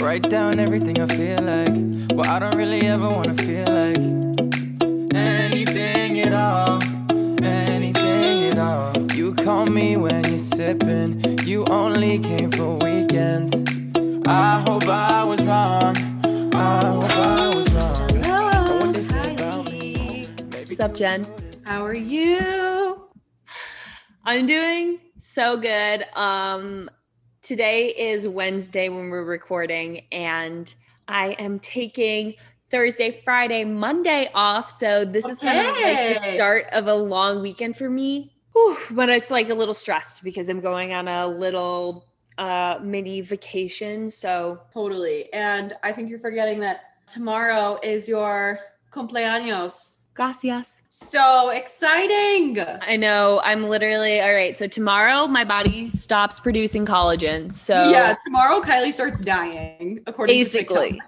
Write down everything I feel like. Well, I don't really ever wanna feel like anything at all. Anything at all. You call me when you're sipping. You only came for weekends. I hope I was wrong. I hope I was wrong. But what they say about me, maybe What's up, Jen? How are you? I'm doing so good. Um, today is Wednesday when we're recording, and I am taking Thursday, Friday, Monday off. So this is kind of like the start of a long weekend for me. Whew, but it's like a little stressed because I'm going on a little uh mini vacation. So Totally. And I think you're forgetting that tomorrow is your cumpleaños. Gracias. So exciting. I know I'm literally all right. So tomorrow my body stops producing collagen. So yeah, tomorrow Kylie starts dying, according to basically.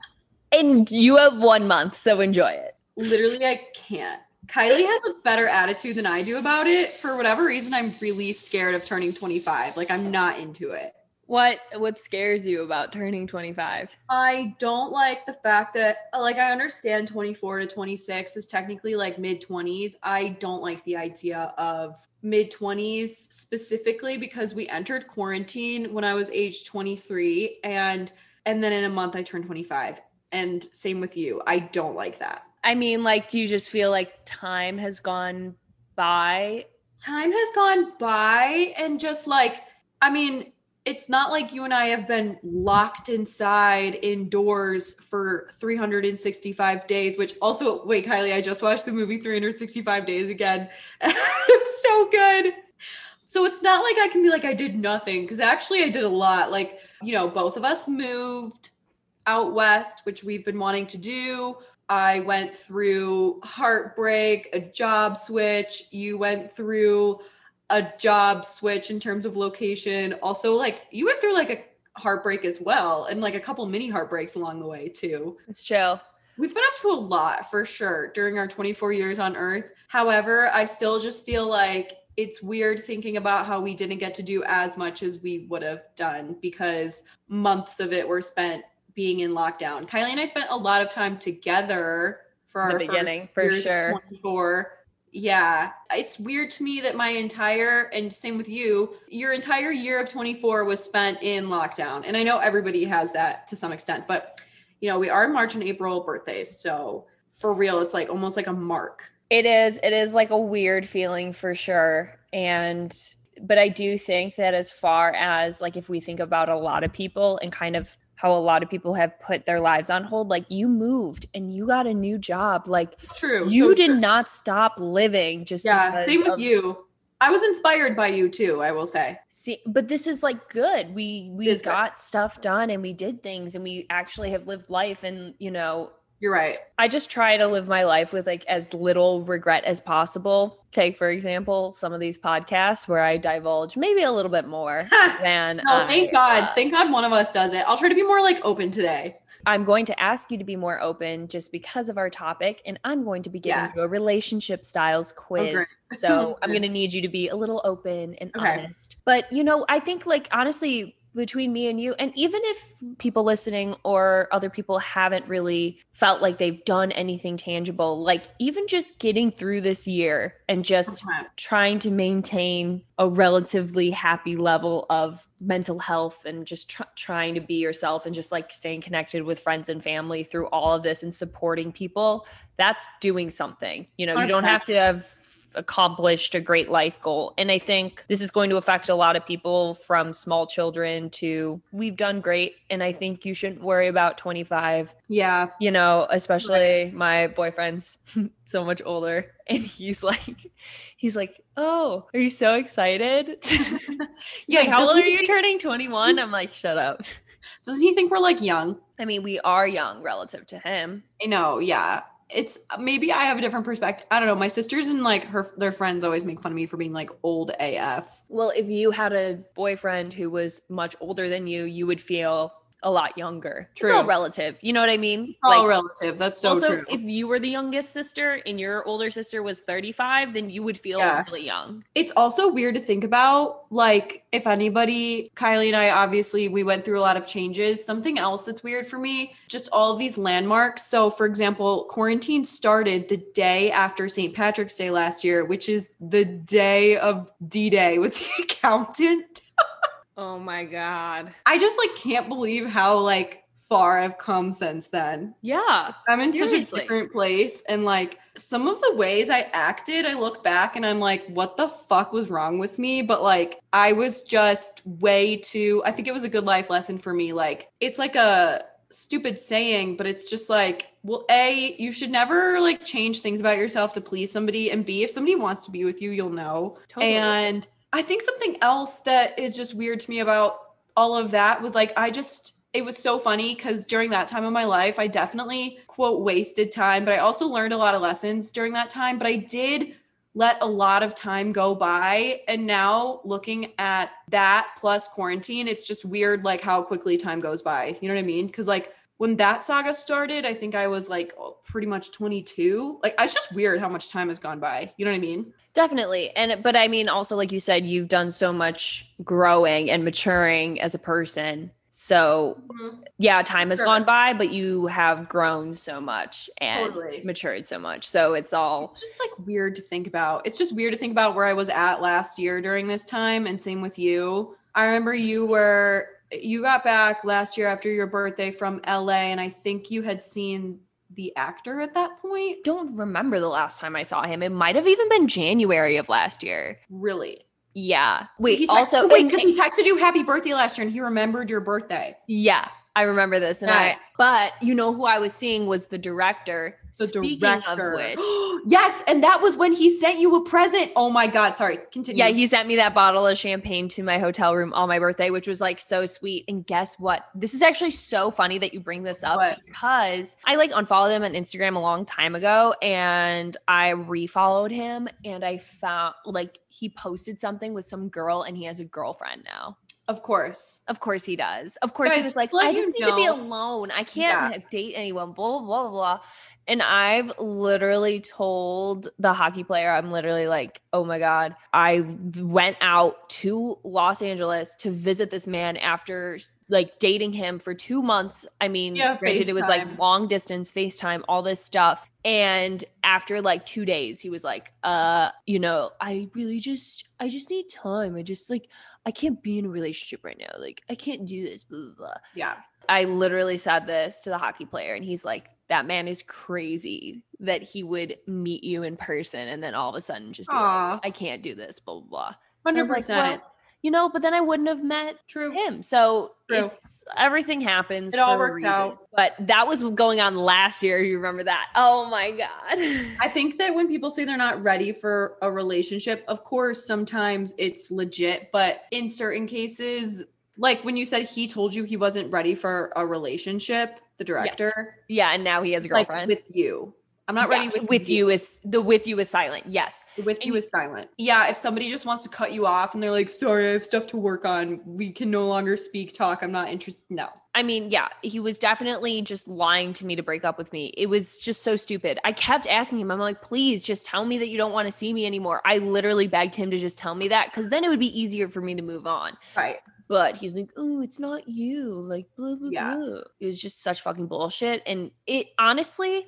And you have one month, so enjoy it. Literally, I can't. Kylie has a better attitude than I do about it. For whatever reason, I'm really scared of turning 25. Like, I'm not into it. What what scares you about turning 25? I don't like the fact that, like, I understand 24 to 26 is technically like mid 20s. I don't like the idea of mid 20s specifically because we entered quarantine when I was age 23 and and then in a month I turned 25. And same with you. I don't like that. I mean, like, do you just feel like time has gone by? Time has gone by and just like, I mean, it's not like you and I have been locked inside indoors for 365 days, which also, wait, Kylie, I just watched the movie 365 Days again. it was so good. So it's not like I can be like, I did nothing, because actually I did a lot. Like, you know, both of us moved out west, which we've been wanting to do. I went through heartbreak, a job switch. You went through a job switch in terms of location. Also, like you went through like a heartbreak as well, and like a couple mini heartbreaks along the way too. It's chill. We've been up to a lot for sure during our 24 years on Earth. However, I still just feel like it's weird thinking about how we didn't get to do as much as we would have done because months of it were spent being in lockdown. Kylie and I spent a lot of time together for The our beginning, first for sure. 24. Yeah, it's weird to me that my entire and same with you, your entire year of 24 was spent in lockdown. And I know everybody has that to some extent, but you know, we are March and April birthdays, so for real, it's like almost like a mark. It is it is like a weird feeling for sure. And but I do think that as far as like if we think about a lot of people and kind of how a lot of people have put their lives on hold, like you moved and you got a new job. Like True. you so did true. not stop living just Yeah, same with of- you. I was inspired by you too, I will say. See, but this is like good. We we is good. got stuff done and we did things and we actually have lived life and you know, You're right. I just try to live my life with like as little regret as possible. Take for example some of these podcasts where I divulge maybe a little bit more than Oh, I, thank God. uh, Thank God one of us does it. I'll try to be more like open today. I'm going to ask you to be more open just because of our topic, and I'm going to be giving Yeah. you a relationship styles quiz. great. so I'm going to need you to be a little open and Okay. honest. But you know, I think like honestly, between me and you, and even if people listening or other people haven't really felt like they've done anything tangible, like even just getting through this year and just Okay. trying to maintain a relatively happy level of mental health and just tr- trying to be yourself and just like staying connected with friends and family through all of this and supporting people that's doing something you know you don't have to have accomplished a great life goal and i think this is going to affect a lot of people from small children to we've done great and i think you shouldn't worry about 25 Yeah. you know, especially my boyfriend's so much older and he's like he's like, "Oh, are you so excited?" Yeah. like, how old are you turning 21? I'm like, "Shut up." Doesn't he think we're like young? I mean, we are young relative to him. I know, yeah. It's maybe I have a different perspective. I don't know. My sisters and like her their friends always make fun of me for being like old AF. Well, if you had a boyfriend who was much older than you, you would feel a lot younger. It's all True. relative. You know what I mean? all Like, relative. That's so also, true. if you were the youngest sister and your older sister was 35, then you would feel Yeah. really young. it's also weird to think about like if anybody kylie and i obviously we went through a lot of changes something else that's weird for me just all these landmarks so for example quarantine started the day after st patrick's day last year which is the day of d-day with the accountant Oh my God. i just like can't believe how like far i've come since then Yeah. I'm in such a different place. And like some of the ways I acted, I look back and I'm like, what the fuck was wrong with me? But like, I was just way too, I think it was a good life lesson for me. Like, it's like a stupid saying, but it's just like, well, A, you should never like change things about yourself to please somebody. And B, if somebody wants to be with you, you'll know. Totally. And I think something else that is just weird to me about all of that was like, I just, it was so funny because during that time of my life, I definitely, quote, wasted time, but I also learned a lot of lessons during that time. But I did let a lot of time go by. And now looking at that plus quarantine, it's just weird, like how quickly time goes by. You know what I mean? Because, like, when that saga started, I think I was like pretty much 22. Like, it's just weird how much time has gone by. You know what I mean? Definitely. And but I mean also like you said you've done so much growing and maturing as a person. So mm-hmm. yeah, time has Sure. gone by, but you have grown so much and Totally. matured so much. So it's all It's just like weird to think about. It's just weird to think about where I was at last year during this time, and same with you. I remember you mm-hmm. were you got back last year after your birthday from LA, and I think you had seen the actor at that point. don't remember the last time I saw him. It might have even been January of last year. Really? Yeah. Wait, He also wait, because he texted you happy birthday last year, and he remembered your birthday. Yeah, I remember this. And Yes. I but you know who I was seeing was the director. The Speaking director. of which. yes, and that was when he sent you a present. Oh my god! Sorry, continue. Yeah, he sent me that bottle of champagne to my hotel room on my birthday, which was like so sweet. And guess what? This is actually so funny that you bring this up What? because I like unfollowed him on Instagram a long time ago and I refollowed him and I found like he posted something with some girl and he has a girlfriend now. Of course. Of course he does. Of course Guys, he's just like, I just need to be alone. I can't Yeah. date anyone. Blah, blah, blah, blah. And I've literally told the hockey player, I'm literally like, oh my God, I went out to Los Angeles to visit this man after like dating him for two months. I mean, Yeah, granted, it was like long distance, FaceTime, all this stuff. And after like two days, he was like, uh, you know, I really just, I just need time. I just like, I can't be in a relationship right now. Like, I can't do this, blah, blah, blah. Yeah. I literally said this to the hockey player, and he's like, that man is crazy that he would meet you in person and then all of a sudden just be like, I can't do this, blah, blah, blah. Hundred was like, percent. well, you know, but then I wouldn't have met True. him. So True. it's everything happens. It all worked out. But that was going on last year. You remember that? Oh my God. I think that when people say they're not ready for a relationship, of course, sometimes it's legit, but in certain cases, like when you said he told you he wasn't ready for a relationship, the director, yeah, and now he has a like girlfriend. with you. I'm not Yeah, ready with, with you is the with you is silent. Yes. With you is silent. Yeah, if somebody just wants to cut you off and they're like, sorry, I have stuff to work on. We can no longer speak, talk. I'm not interested. No. I mean, yeah, he was definitely just lying to me to break up with me. It was just so stupid. I kept asking him, I'm like, please just tell me that you don't want to see me anymore. I literally begged him to just tell me that because then it would be easier for me to move on. Right. But he's like, oh, it's not you. Like, blah, blah, Yeah. blah. It was just such fucking bullshit. And it honestly,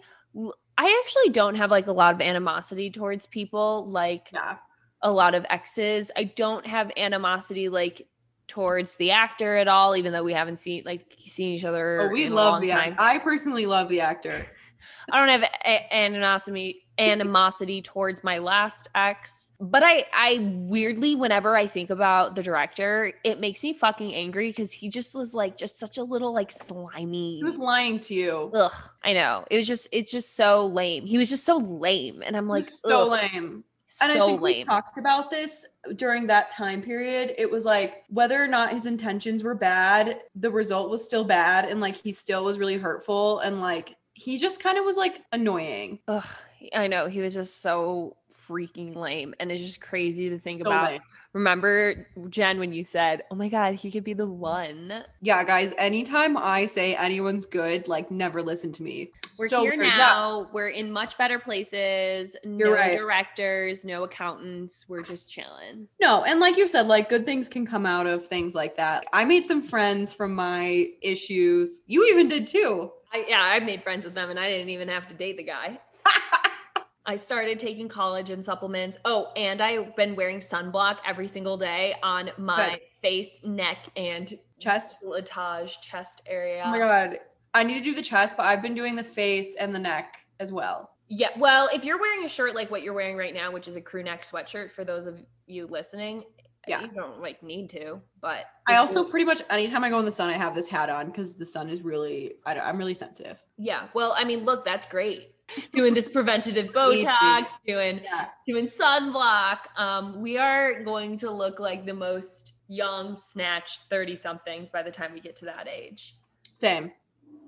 I actually don't have like a lot of animosity towards people like Yeah. a lot of exes. I don't have animosity like towards the actor at all, even though we haven't seen like seen each other. Oh, we in a love long the actor. I personally love the actor. I don't have a- animosity animosity towards my last ex, but I I weirdly whenever I think about the director, it makes me fucking angry because he just was like just such a little like slimy. He was lying to you. Ugh, I know. It was just it's just so lame. He was just so lame, and I'm Like so lame. And I so think we lame. talked about this during that time period. It was like whether or not his intentions were bad, the result was still bad, and like he still was really hurtful, and like he just kind of was like annoying. Ugh, I know he was just so freaking lame. And it's just crazy to think So about. lame. Remember, Jen, when you said, Oh my God, he could be the one. Yeah, guys, anytime I say anyone's good, like never listen to me. We're So here weird. Yeah. now. We're in much better places. No right. directors, no accountants. We're just chilling. No, and like you said, like good things can come out of things like that. I made some friends from my issues. You even did too. I, yeah, I made friends with them and I didn't even have to date the guy. I started taking collagen supplements. Oh, and I've been wearing sunblock every single day on my Good. face, neck, and Chest. decolletage chest area. Oh my god. I need to do the chest, but I've been doing the face and the neck as well. Yeah, well, if you're wearing a shirt like what you're wearing right now, which is a crew neck sweatshirt, for those of you listening, Yeah. you don't like need to, but I also pretty much anytime I go in the sun, I have this hat on because the sun is really I don't, I'm really sensitive. yeah. Well, I mean, look, that's great. Doing this preventative Botox, doing Yeah. doing sunblock. Um, we are going to look like the most young, snatched 30 somethings by the time we get to that age. Same.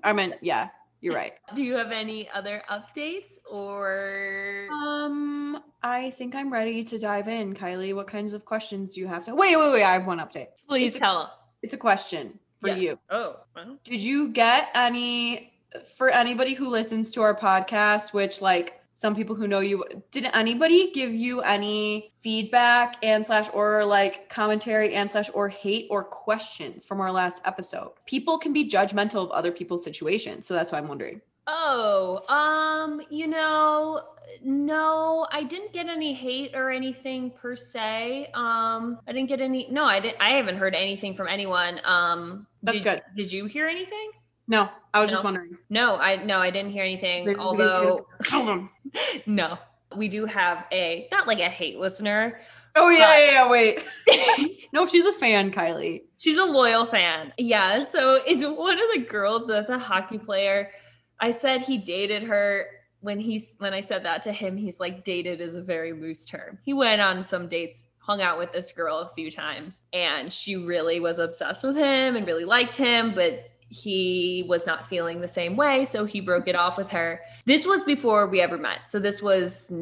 I mean, yeah, you're right. Do you have any other updates or Um, I think I'm ready to dive in, Kylie. What kinds of questions do you have to? Wait, wait, wait. I have one update. please it's a- tell? It's a question for Yeah. you. Oh, well, Did you get any for anybody who listens to our podcast, which like some people who know you, did anybody give you any feedback and slash or like commentary and slash or hate or questions from our last episode? People can be judgmental of other people's situations. So that's why I'm wondering. Oh, um, you know, no, I didn't get any hate or anything per se. Um, I didn't get any no, I didn't I haven't heard anything from anyone. Um That's did, good. Did you hear anything? No, I was just wondering. No, I no, I didn't hear anything. Although no. We do have a not like a hate listener. Oh yeah, yeah, yeah, wait. no, she's a fan, Kylie. She's a loyal fan. Yeah. So it's one of the girls that the hockey player. I said he dated her when he's when I said that to him, he's like, dated is a very loose term. He went on some dates, hung out with this girl a few times, and she really was obsessed with him and really liked him, but he was not feeling the same way. So he broke it off with her. This was before we ever met. So this was,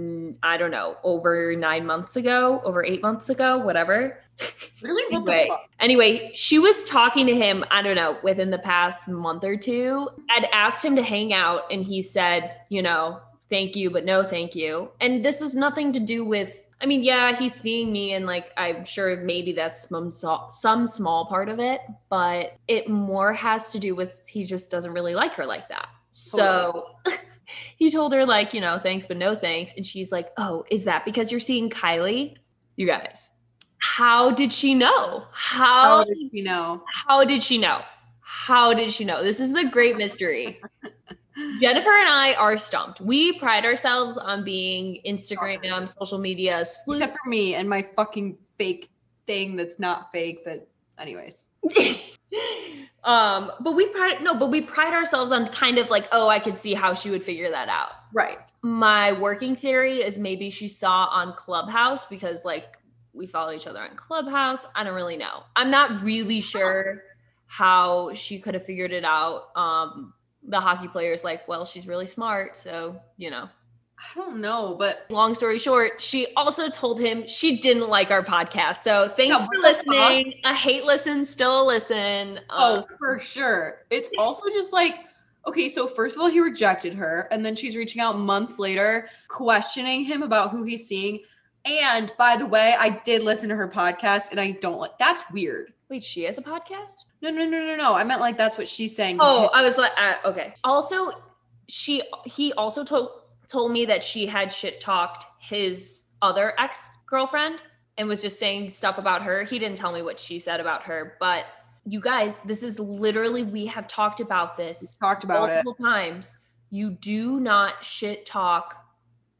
I don't know, over nine months ago, over eight months ago, whatever. Really? What Anyway, anyway, she was talking to him, I don't know, within the past month or two. I'd asked him to hang out and he said, you know, thank you, but no thank you. And this is nothing to do with I mean, yeah, he's seeing me and like I'm sure maybe that's some some small part of it, but it more has to do with he just doesn't really like her like that. So he told her like, you know, thanks but no thanks and she's like, "Oh, is that because you're seeing Kylie?" You guys. How did she know? How How did she know? how did she know? How did she know? This is the great mystery. Jennifer and I are stumped. We pride ourselves on being Instagram, social media sleuth. Except for me and my fucking fake thing that's not fake. But anyways, um, but we pride no, but we pride ourselves on kind of like, oh, I could see how she would figure that out. right. My working theory is maybe she saw on Clubhouse because like we follow each other on Clubhouse. I don't really know. I'm not really sure how she could have figured it out. Um, the hockey player is like, well, she's really smart, so you know. I don't know, but Long story short, she also told him she didn't like our podcast. So thanks Yeah, for what the fuck? listening. A hate listen, still a listen. oh, Uh, for sure. It's also just like, okay, so first of all, he rejected her, and then she's reaching out months later, questioning him about who he's seeing. And by the way, I did listen to her podcast, and I don't like. That's weird. wait, she has a podcast? No, no, no, no, no. I meant like that's what she's saying. Oh. I was like, uh, okay. Also, she he also told told me that she had shit talked his other ex girlfriend and was just saying stuff about her. He didn't tell me what she said about her, but you guys, this is literally we have talked about this talked about it. multiple times. You do not shit talk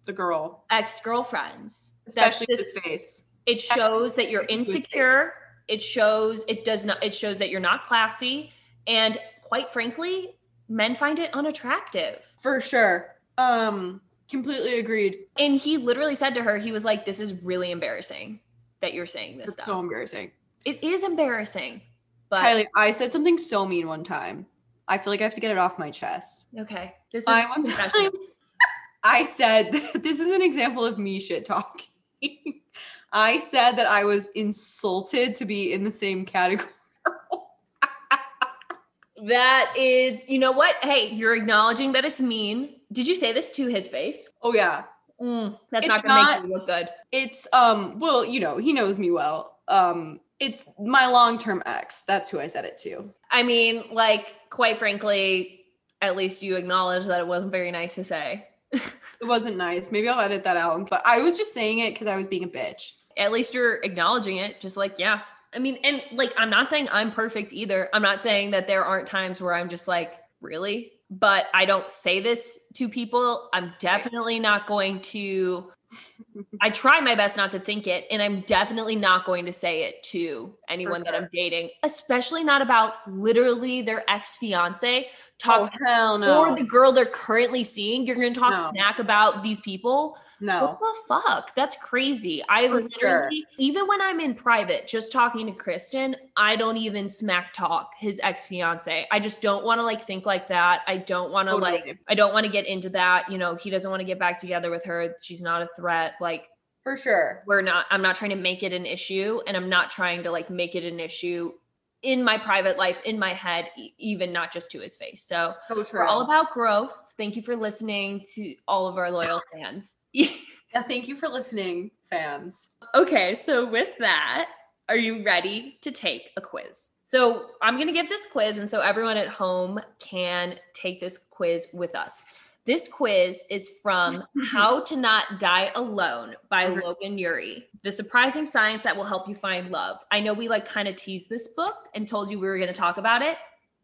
The girl, ex girlfriends. Especially just- his face. it shows that you're insecure it shows it does not it shows that you're not classy and quite frankly men find it unattractive For sure. Um, completely agreed. and he literally said to her he was like this is really embarrassing that you're saying this It's stuff so embarrassing. it is embarrassing but Kylie, I said something so mean one time. I feel like I have to get it off my chest. okay this is I one time, confession. I said this is an example of me shit talking. I said that I was insulted to be in the same category. That is, you know what? Hey, you're acknowledging that it's mean. Did you say this to his face? Oh yeah. Mm, that's It's not gonna not- make you look good. It's um well, you know, he knows me well. Um it's my long-term ex. That's who I said it to. I mean, like, quite frankly, at least you acknowledge that it wasn't very nice to say. It wasn't nice. Maybe I'll edit that out. But I was just saying it because I was being a bitch. At least you're acknowledging it. Just like, yeah. I mean, and like, I'm not saying I'm perfect either. I'm not saying that there aren't times where I'm just like, really? But I don't say this to people. I'm definitely not going to I try my best not to think it, and I'm definitely not going to say it to anyone that I'm dating, especially not about literally their ex fiance. Oh Talk hell no. or the girl they're currently seeing. You're going to talk No. smack about these people. No. What the fuck? That's crazy. I For literally, sure. even when I'm in private, just talking to Kristen, I don't even smack talk his ex fiance. I just don't want to like think like that. I don't want to like, I don't want to get into that. You know, he doesn't want to get back together with her. She's not a threat. Like, For sure. we're not, I'm not trying to make it an issue and I'm not trying to like make it an issue in my private life, in my head, e- even not just to his face. So, So we're all about growth. Thank you for listening to all of our loyal fans. yeah, thank you for listening, fans. okay, so with that, are you ready to take a quiz? So I'm going to give this quiz, and so everyone at home can take this quiz with us. This quiz is from How to Not Die Alone by Logan Ury. The surprising science that will help you find love. I know we like kind of teased this book and told you we were going to talk about it.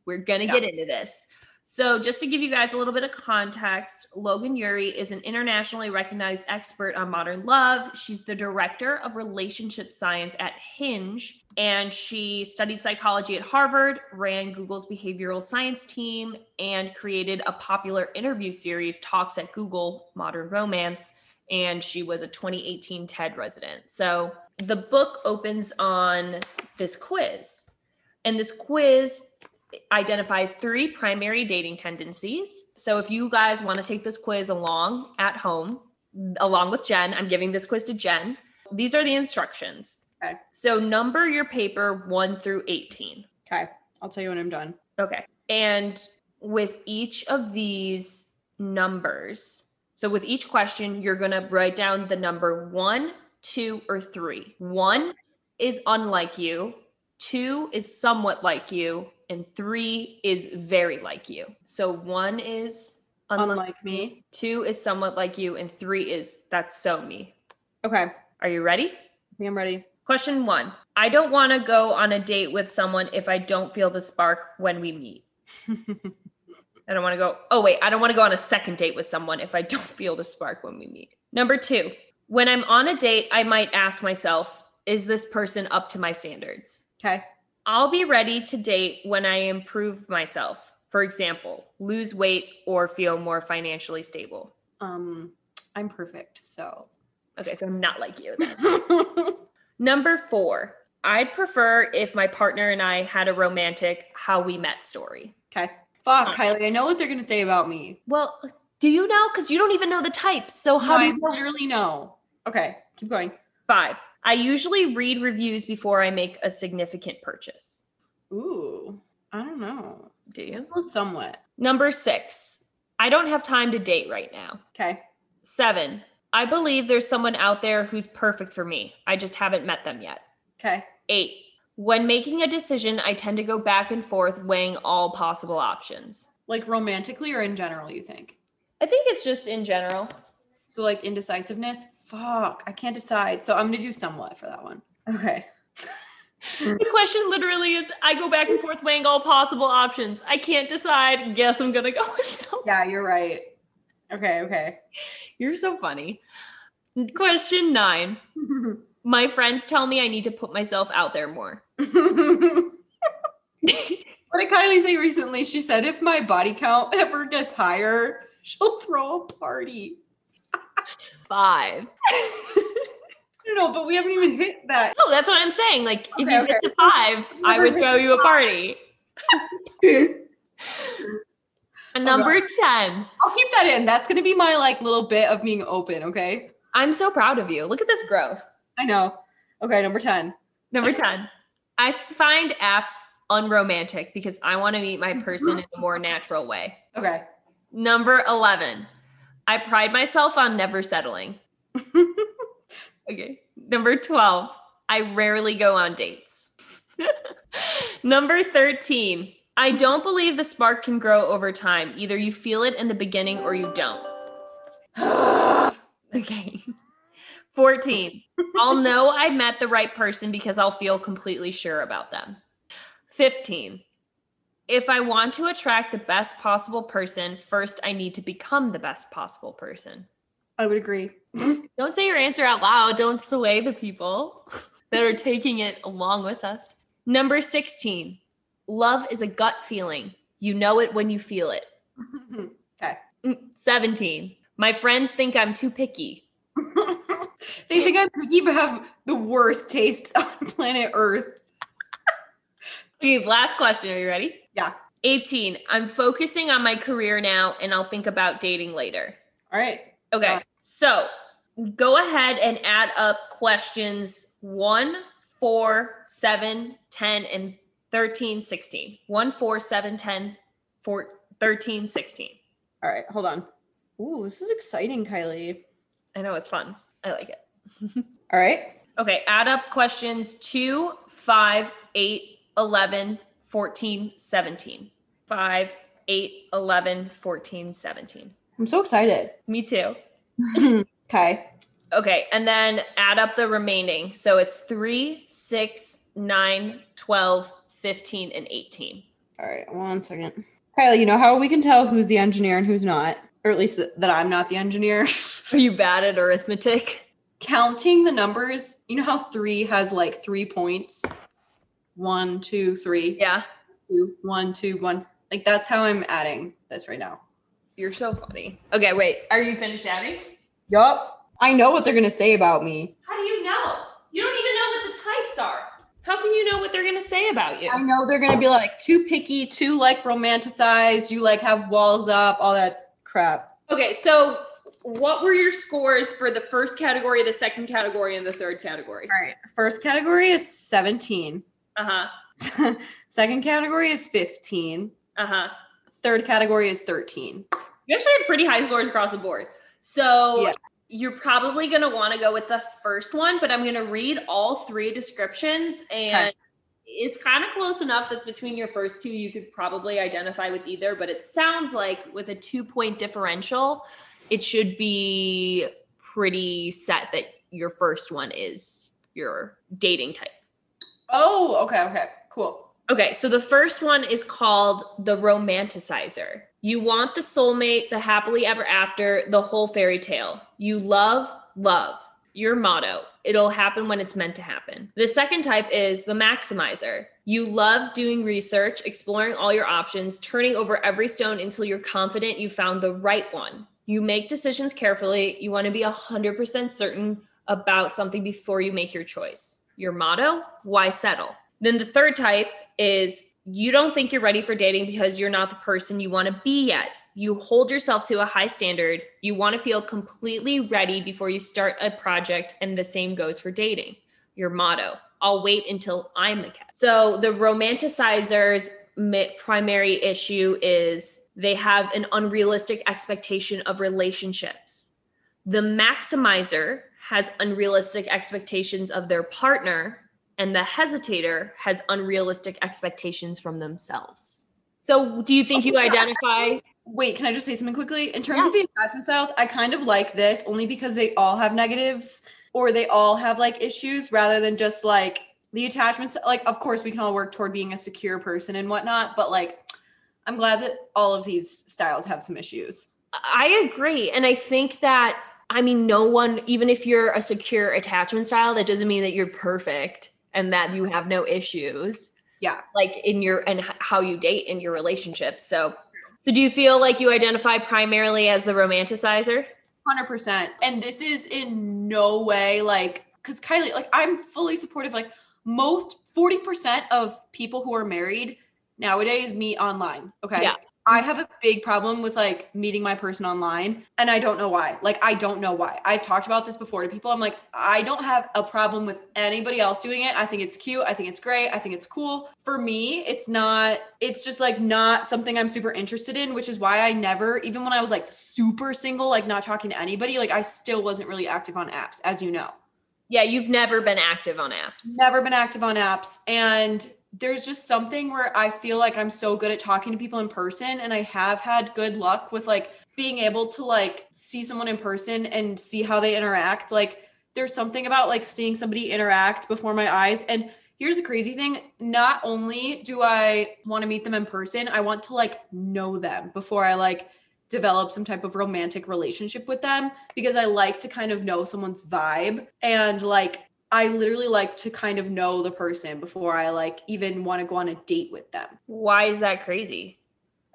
We're going to Yeah. get into this. So, just to give you guys a little bit of context, Logan Ury is an internationally recognized expert on modern love. She's the director of relationship science at Hinge, and she studied psychology at Harvard, ran Google's behavioral science team, and created a popular interview series, Talks at Google Modern Romance. And she was a 2018 TED resident. So, the book opens on this quiz. And this quiz identifies three primary dating tendencies. So if you guys want to take this quiz along at home, along with Jen, I'm giving this quiz to Jen. These are the instructions. Okay. So number your paper 1 through 18. Okay. I'll tell you when I'm done. Okay. And with each of these numbers, so with each question, you're going to write down the number one, two, or three. One is unlike you, two is somewhat like you, and three is very like you. So one is unlike, Unlike me. two is somewhat like you, and three is that's so me. Okay. Are you ready? I think I'm ready. Question one I don't want to go on a date with someone if I don't feel the spark when we meet. I don't want to go. Oh, wait. I don't want to go on a second date with someone if I don't feel the spark when we meet. Number two, when I'm on a date, I might ask myself, is this person up to my standards? okay. I'll be ready to date when I improve myself. For example, lose weight or feel more financially stable. Um, I'm perfect. So. Okay, so I'm not like you. Number four, I'd prefer if my partner and I had a romantic how we met story. okay. Fuck, Kylie. I know what they're gonna say about me. Well, do you know? Because you don't even know the types. So how No, do I you know? literally know. Okay, keep going. Five, I usually read reviews before I make a significant purchase. Ooh, I don't know. Do you? Somewhat. Number six, I don't have time to date right now. Okay. Seven, I believe there's someone out there who's perfect for me. I just haven't met them yet. Okay. Eight, when making a decision, I tend to go back and forth weighing all possible options. Like romantically or in general, you think? I think it's just in general. So like indecisiveness. Fuck, I can't decide. So I'm gonna do somewhat for that one. Okay. The question literally is I go back and forth weighing all possible options. I can't decide. Guess I'm going to go with someone. Yeah, you're right. Okay. Okay. You're so funny. Question nine. My friends tell me I need to put myself out there more. What did Kylie say recently? She said if my body count ever gets higher, she'll throw a party. Five. I don't know, but we haven't even hit that. No, that's what I'm saying. Like, if you okay. get to five, I would throw you a party. Number 10. I'll keep that in. That's gonna be my like little bit of being open, okay? I'm so proud of you. Look at this growth. I know. Okay, number 10. Number 10. I find apps unromantic because I want to meet my mm-hmm. person in a more natural way. Okay. Number 11. I pride myself on never settling. okay. Number 12. I rarely go on dates. Number 13. I don't believe the spark can grow over time. Either you feel it in the beginning or you don't. Okay. 14. I'll know I met the right person because I'll feel completely sure about them. 15. If I want to attract the best possible person, first I need to become the best possible person. I would agree. Don't say your answer out loud. Don't sway the people that are taking it along with us. Number 16. Love is a gut feeling. You know it when you feel it. okay. Mm, 17. My friends think I'm too picky. they think I'm picky, but have the worst taste on planet Earth. Okay, last question. Are you ready? Yeah. 18. I'm focusing on my career now and I'll think about dating later. All right. Okay. So go ahead and add up questions 1, 4, 7, 10, and 13, 16. 1, 4, 7, 10, 4, 13, 16. All right. Hold on. Ooh, this is exciting, Kylie. I know it's fun. I like it. All right. Okay. Add up questions 2, 5, 8, 11, 14, 17. 5, 8, 11, 14, 17. I'm so excited. Me too. okay. Okay, and then add up the remaining. So it's 3, 6, 9, 12, 15, and 18. All right. One second. Kylie, you know how we can tell who's the engineer and who's not? Or at least th- that I'm not the engineer. Are you bad at arithmetic? Counting the numbers, you know how three has like three points? One, two, three, Yeah, two, one, two, one. Like that's how I'm adding this right now. you're so funny. Okay, wait. Are you finished adding? Yup. I know what they're gonna say about me. How do you know? You don't even know what the types are. How can you know what they're going to say about you? I know they're gonna be like too picky, too like romanticized, you like have walls up, all that crap. Okay, so what were your scores for the first category, the second category, and the third category? All right. First category is 17. Uh huh. Second category is 15. Uh huh. Third category is 13. You actually had pretty high scores across the board. So Yeah. you're probably going to want to go with the first one, but I'm going to read all three descriptions and it's kind of close enough that between your first two, you could probably identify with either. But it sounds like with a two point differential, it should be pretty set that your first one is your dating type. Oh, okay, okay. Cool. Okay, so the first one is called the romanticizer. You want the soulmate, the happily ever after, the whole fairy tale. You love, love. Your motto. It'll happen when it's meant to happen. The second type is the maximizer. You love doing research, exploring all your options, turning over every stone until you're confident you found the right one. You make decisions carefully. You want to be 100% certain about something before you make your choice. Your motto, why settle? Then the third type is you don't think you're ready for dating because you're not the person you want to be yet. You hold yourself to a high standard. You want to feel completely ready before you start a project, and the same goes for dating. Your motto, I'll wait until I'm the cat. So the romanticizers' primary issue is they have an unrealistic expectation of relationships. The maximizer has unrealistic expectations of their partner, and the hesitator has unrealistic expectations from themselves. So, do you think you oh, identify? Wait, can I just say something quickly? In terms Yeah. of the attachment styles, I kind of like this only because they all have negatives or they all have like issues rather than just like the attachments. Like, of course, we can all work toward being a secure person and whatnot, but like, I'm glad that all of these styles have some issues. I agree. And I think that, I mean, no one, even if you're a secure attachment style, that doesn't mean that you're perfect and that you have no issues. Yeah. Like in your, and how you date in your relationships. So, so do you feel like you identify primarily as the romanticizer? 100%. And this is in no way like, because Kylie, like, I'm fully supportive. Like, most 40% of people who are married nowadays meet online. Okay. Yeah. I have a big problem with like meeting my person online and I don't know why. Like I don't know why. I've talked about this before to people. I'm like I don't have a problem with anybody else doing it. I think it's cute. I think it's great. I think it's cool. For me, it's not it's just like not something I'm super interested in, which is why I never even when I was like super single, like not talking to anybody, like I still wasn't really active on apps as you know. Yeah, you've never been active on apps. Never been active on apps and there's just something where I feel like I'm so good at talking to people in person and I have had good luck with like being able to like see someone in person and see how they interact. Like there's something about like seeing somebody interact before my eyes and here's the crazy thing not only do I want to meet them in person, I want to like know them before I like develop some type of romantic relationship with them because I like to kind of know someone's vibe and like I literally like to kind of know the person before I like even want to go on a date with them. Why is that crazy?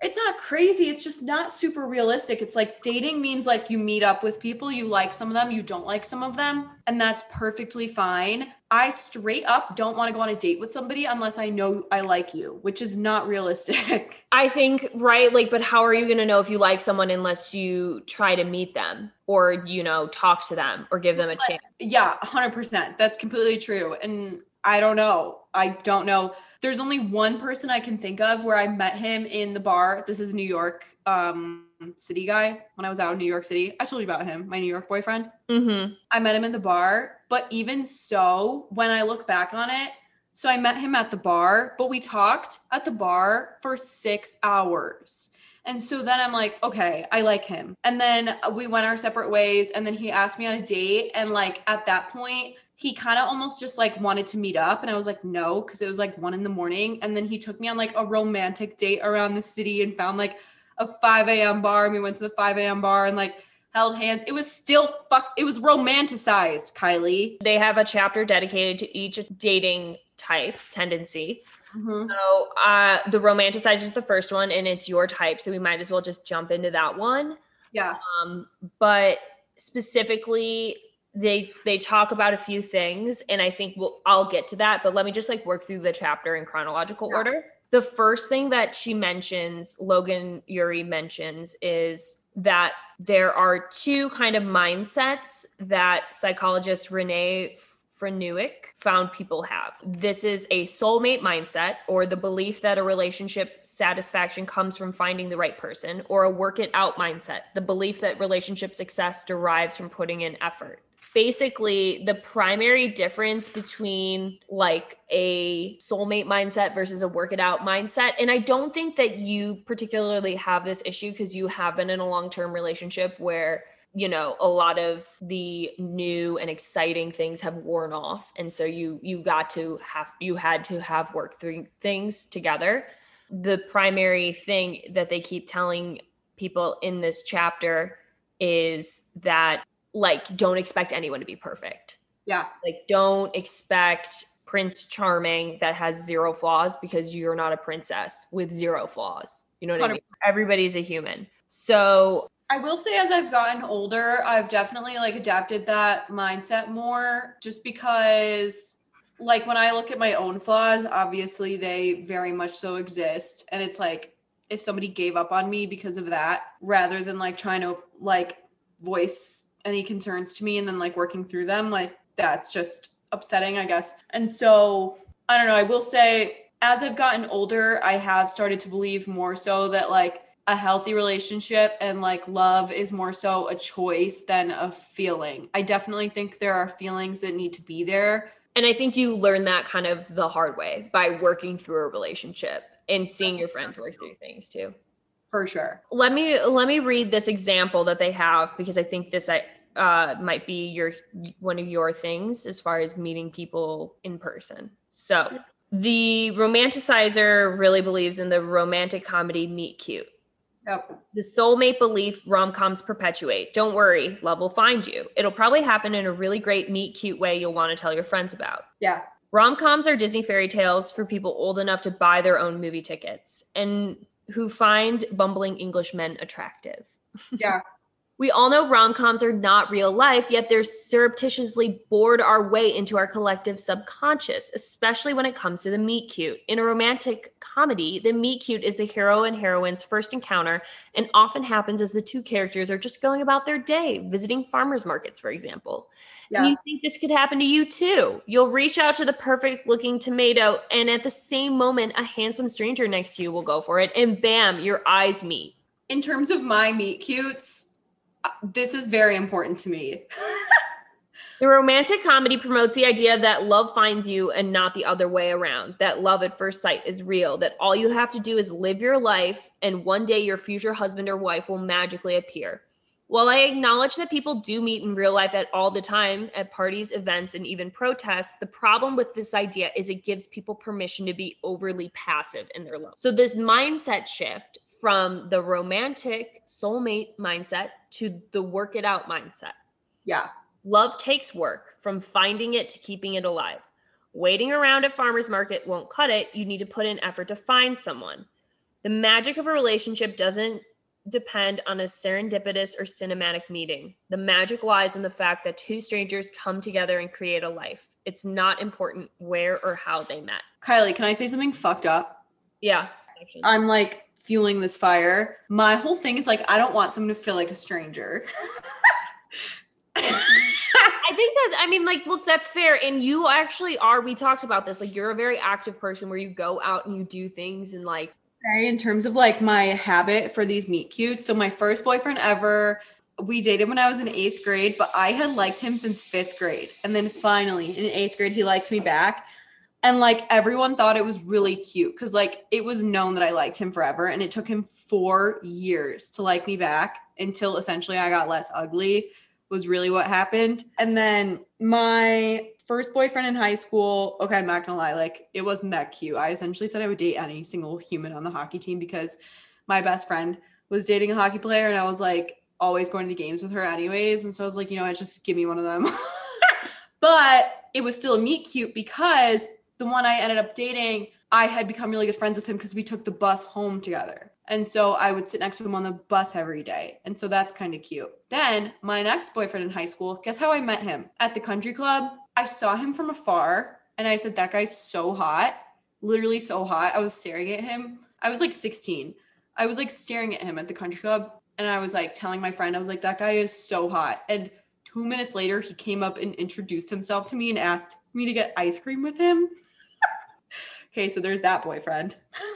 It's not crazy. It's just not super realistic. It's like dating means like you meet up with people, you like some of them, you don't like some of them, and that's perfectly fine. I straight up don't want to go on a date with somebody unless I know I like you, which is not realistic. I think, right? Like, but how are you going to know if you like someone unless you try to meet them or, you know, talk to them or give them a chance? Yeah, 100%. That's completely true. And I don't know. I don't know. There's only one person I can think of where I met him in the bar. This is New York um, City guy when I was out in New York City. I told you about him, my New York boyfriend. Mm-hmm. I met him in the bar, but even so, when I look back on it, so I met him at the bar, but we talked at the bar for six hours. And so then I'm like, okay, I like him. And then we went our separate ways. And then he asked me on a date. And like at that point, he kind of almost just like wanted to meet up. And I was like, no, because it was like one in the morning. And then he took me on like a romantic date around the city and found like a 5 a.m. bar. And we went to the 5 a.m. bar and like held hands. It was still fuck, it was romanticized, Kylie. They have a chapter dedicated to each dating type tendency. Mhm. So uh the romanticizer is the first one and it's your type. So we might as well just jump into that one. Yeah. Um, but specifically they they talk about a few things and I think we'll I'll get to that, but let me just like work through the chapter in chronological Yeah. order. The first thing that she mentions, Logan Ury mentions, is that there are two kind of mindsets that psychologist Renae Franiuk found people have. This is a soulmate mindset, or the belief that a relationship satisfaction comes from finding the right person, or a work it out mindset, the belief that relationship success derives from putting in effort. Basically, the primary difference between like a soulmate mindset versus a work it out mindset, and I don't think that you particularly have this issue because you have been in a long term relationship where you know a lot of the new and exciting things have worn off and so you you got to have you had to have worked through things together. The primary thing that they keep telling people in this chapter is that like don't expect anyone to be perfect. Yeah. like don't expect prince charming that has zero flaws because you're not a princess with zero flaws. You know what i mean? Everybody's a human. So I will say as I've gotten older, I've definitely like adapted that mindset more just because like when I look at my own flaws, obviously they very much so exist and it's like if somebody gave up on me because of that rather than like trying to like voice any concerns to me and then like working through them, like that's just upsetting, I guess. And so I don't know, I will say as I've gotten older, I have started to believe more so that like a healthy relationship and like love is more so a choice than a feeling. I definitely think there are feelings that need to be there. And I think you learn that kind of the hard way by working through a relationship and seeing your friends work through things too. For sure. Let me let me read this example that they have because I think this uh, might be your one of your things as far as meeting people in person. So the romanticizer really believes in the romantic comedy meet cute. Yep. The soulmate belief rom coms perpetuate. Don't worry, love will find you. It'll probably happen in a really great, meet cute way you'll want to tell your friends about. Yeah. Rom coms are Disney fairy tales for people old enough to buy their own movie tickets and who find bumbling Englishmen attractive. Yeah. We all know rom coms are not real life, yet they're surreptitiously bored our way into our collective subconscious, especially when it comes to the meet cute. In a romantic comedy, the meet cute is the hero and heroine's first encounter and often happens as the two characters are just going about their day, visiting farmers markets, for example. Yeah. And you think this could happen to you too. You'll reach out to the perfect looking tomato, and at the same moment, a handsome stranger next to you will go for it, and bam, your eyes meet. In terms of my meet cutes, this is very important to me. The romantic comedy promotes the idea that love finds you and not the other way around, that love at first sight is real, that all you have to do is live your life and one day your future husband or wife will magically appear. While I acknowledge that people do meet in real life at all the time at parties, events, and even protests, the problem with this idea is it gives people permission to be overly passive in their love. So, this mindset shift from the romantic soulmate mindset to the work it out mindset. yeah. Love takes work from finding it to keeping it alive. Waiting around at farmers market won't cut it. You need to put in effort to find someone. The magic of a relationship doesn't depend on a serendipitous or cinematic meeting. The magic lies in the fact that two strangers come together and create a life. It's not important where or how they met. Kylie, can I say something fucked up? Yeah. I'm like fueling this fire. My whole thing is like, I don't want someone to feel like a stranger. I think that I mean, like, look, that's fair. And you actually are. We talked about this. Like, you're a very active person where you go out and you do things and like in terms of like my habit for these meet cutes. So my first boyfriend ever, we dated when I was in eighth grade, but I had liked him since fifth grade. And then finally in eighth grade, he liked me back. And like everyone thought it was really cute because like it was known that I liked him forever. And it took him four years to like me back until essentially I got less ugly, was really what happened. And then my first boyfriend in high school, okay, I'm not gonna lie, like it wasn't that cute. I essentially said I would date any single human on the hockey team because my best friend was dating a hockey player and I was like always going to the games with her anyways. And so I was like, you know what, just give me one of them. but it was still a meet cute because the one I ended up dating, I had become really good friends with him because we took the bus home together. And so I would sit next to him on the bus every day. And so that's kind of cute. Then my next boyfriend in high school, guess how I met him? At the country club. I saw him from afar and I said, That guy's so hot. Literally so hot. I was staring at him. I was like 16. I was like staring at him at the country club. And I was like telling my friend, I was like, That guy is so hot. And two minutes later, he came up and introduced himself to me and asked me to get ice cream with him. Okay, so there's that boyfriend.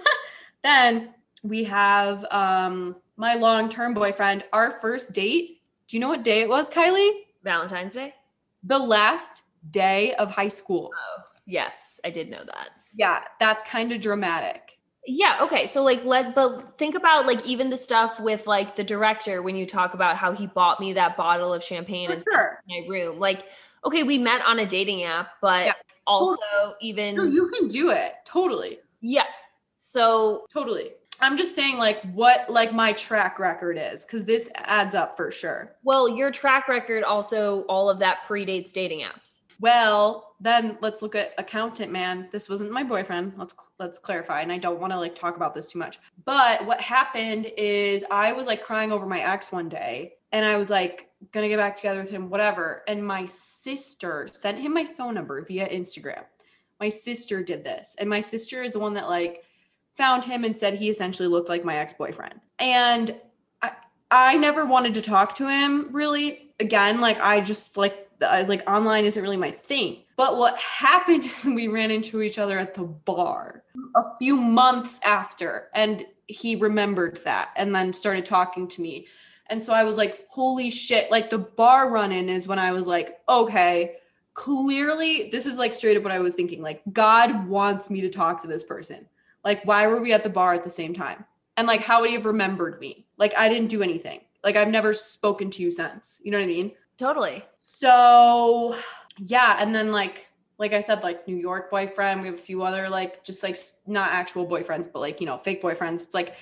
then we have um my long-term boyfriend. Our first date. Do you know what day it was, Kylie? Valentine's Day. The last day of high school. Oh, yes, I did know that. Yeah, that's kind of dramatic. Yeah, okay. So like let but think about like even the stuff with like the director when you talk about how he bought me that bottle of champagne For and sure. my room. Like, okay, we met on a dating app, but Yeah. Also even No, you can do it. Totally. yeah. So Totally. I'm just saying like what like my track record is cuz this adds up for sure. well, your track record also all of that predates dating apps. Well, then let's look at accountant man. This wasn't my boyfriend. Let's let's clarify and I don't want to like talk about this too much. But what happened is I was like crying over my ex one day and I was like to get back together with him whatever and my sister sent him my phone number via Instagram. My sister did this and my sister is the one that like found him and said he essentially looked like my ex-boyfriend. And I I never wanted to talk to him really. Again, like I just like I, like online isn't really my thing. But what happened is we ran into each other at the bar a few months after and he remembered that and then started talking to me. And so I was like, holy shit. Like the bar run in is when I was like, okay, clearly this is like straight up what I was thinking. Like God wants me to talk to this person. Like, why were we at the bar at the same time? And like, how would he have remembered me? Like, I didn't do anything. Like, I've never spoken to you since. You know what I mean? Totally. So, yeah. And then, like, like I said, like New York boyfriend, we have a few other, like, just like not actual boyfriends, but like, you know, fake boyfriends. It's like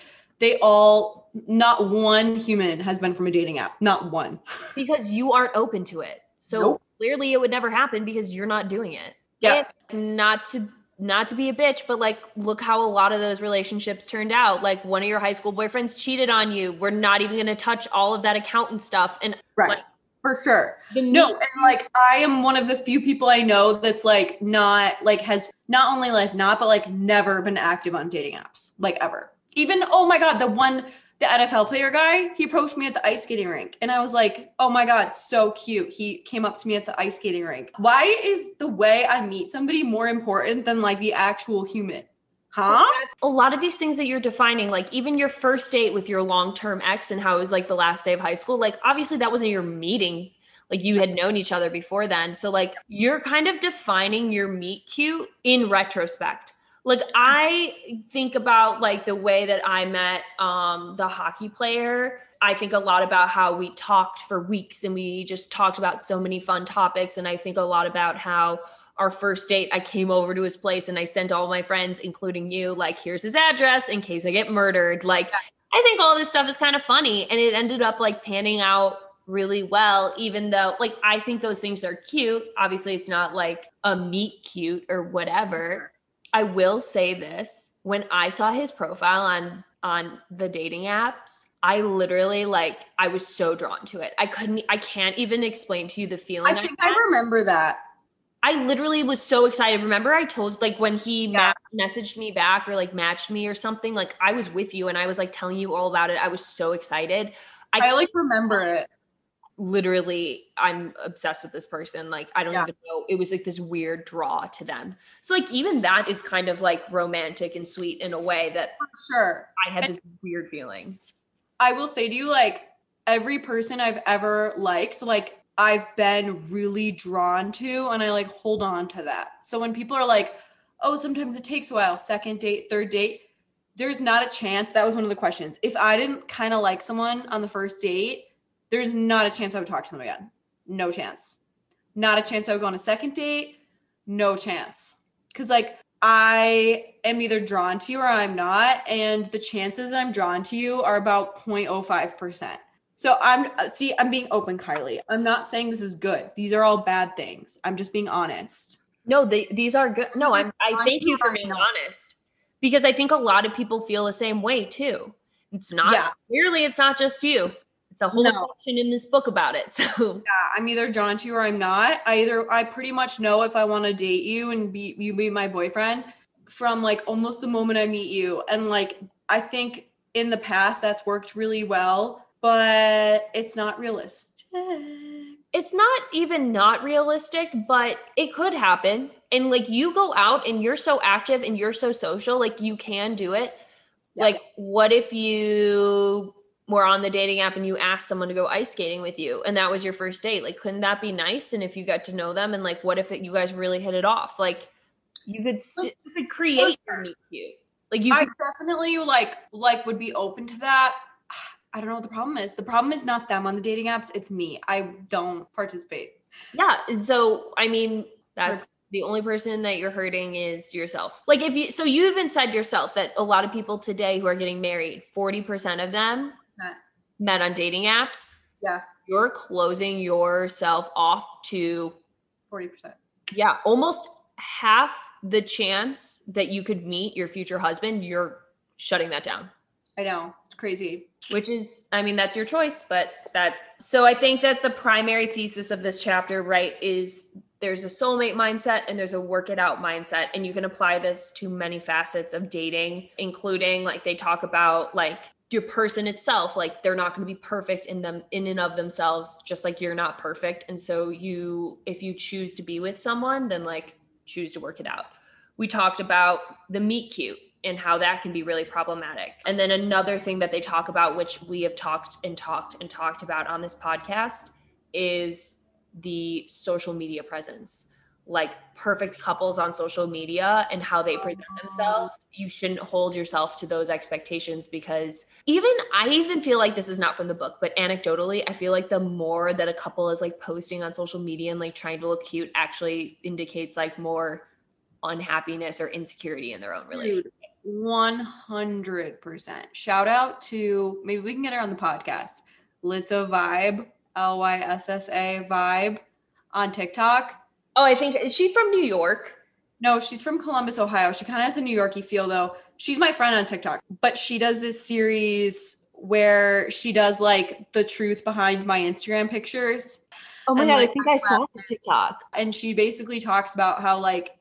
they all, not one human has been from a dating app. Not one. Because you aren't open to it. So Nope. clearly it would never happen because you're not doing it. Yeah. And not to not to be a bitch, but like, look how a lot of those relationships turned out. Like, one of your high school boyfriends cheated on you. We're not even going to touch all of that accountant stuff. And Right. like, For sure. No, and like I am one of the few people I know that's like not like has not only like not but like never been active on dating apps like ever. Even oh my god, the one the NFL player guy, he approached me at the ice skating rink and I was like, "Oh my god, so cute." He came up to me at the ice skating rink. Why is the way I meet somebody more important than like the actual human? Huh? a lot of these things that you're defining, like even your first date with your long term ex and how it was like the last day of high school, like obviously that wasn't your meeting. Like you had known each other before then. So, like, you're kind of defining your meet cute in retrospect. Like, I think about like the way that I met um, the hockey player. I think a lot about how we talked for weeks and we just talked about so many fun topics. And I think a lot about how our first date, I came over to his place and I sent all my friends, including you, like, here's his address in case I get murdered. Like, I think all this stuff is kind of funny. And it ended up like panning out really well, even though, like, I think those things are cute. Obviously, it's not like a meet cute or whatever. I will say this when I saw his profile on on the dating apps, I literally like I was so drawn to it. I couldn't I can't even explain to you the feeling I I think had. I remember that. I literally was so excited. Remember, I told like when he Yeah. ma- messaged me back or like matched me or something. Like I was with you and I was like telling you all about it. I was so excited. I, I like remember it. Literally, I'm obsessed with this person. Like I don't Yeah. even know. It was like this weird draw to them. So like even that is kind of like romantic and sweet in a way that For sure. I had And- this weird feeling. I will say to you, like every person I've ever liked, like I've been really drawn to, and I like hold on to that. So when people are like, oh, sometimes it takes a while, second date, third date, there's not a chance. That was one of the questions. If I didn't kind of like someone on the first date, there's not a chance I would talk to them again. No chance. Not a chance I would go on a second date. No chance. Cause like I am either drawn to you or I'm not. And the chances that I'm drawn to you are about 0.05%. So I'm see, I'm being open, Kylie. I'm not saying this is good. These are all bad things. I'm just being honest. No, they, these are good. No, I'm. I I thank you for being honest because I think a lot of people feel the same way too. It's not Yeah. clearly it's not just you. A whole No. section in this book about it. So Yeah, I'm either drawn to you or I'm not. I either I pretty much know if I want to date you and be you be my boyfriend from like almost the moment I meet you. And like I think in the past that's worked really well, but it's not realistic. it's not even not realistic, but it could happen. And like you go out and you're so active and you're so social, like you can do it. Yeah. Like, what if you were on the dating app and you asked someone to go ice skating with you and that was your first date? Like, couldn't that be nice? And if you got to know them and like, what if it, you guys really hit it off? Like, you could st- you could create your meet cute. Like you I could definitely like like would be open to that. I don't know what the problem is. The problem is not them on the dating apps, it's me. I don't participate. Yeah. And so, I mean, that's the only person that you're hurting is yourself. Like, if you, so you even said yourself that a lot of people today who are getting married, 40% of them. Met on dating apps. Yeah. You're closing yourself off to, 40%. yeah, almost half the chance that you could meet your future husband. You're shutting that down I know. It's crazy. which is i mean that's your choice but that so i think that the primary thesis of this chapter right is there's a soulmate mindset and there's a work it out mindset and you can apply this to many facets of dating including like they talk about like your person itself like they're not going to be perfect in them in and of themselves just like you're not perfect and so you if you choose to be with someone then like choose to work it out we talked about the meet cute and how that can be really problematic. And then another thing that they talk about, which we have talked and talked and talked about on this podcast, is the social media presence. Like perfect couples on social media and how they present oh, themselves. You shouldn't hold yourself to those expectations because even I even feel like this is not from the book, but anecdotally, I feel like the more that a couple is like posting on social media and like trying to look cute actually indicates like more unhappiness or insecurity in their own relationship. Dude, 100%. Shout out to maybe we can get her on the podcast. Lyssa Vibe, L Y S S A Vibe on TikTok. Oh, I think is she from New York? No, she's from Columbus, Ohio. She kind of has a New Yorkie feel though. She's my friend on TikTok, but she does this series where she does like the truth behind my Instagram pictures. Oh my And, god, like, I think I saw the TikTok. And she basically talks about how like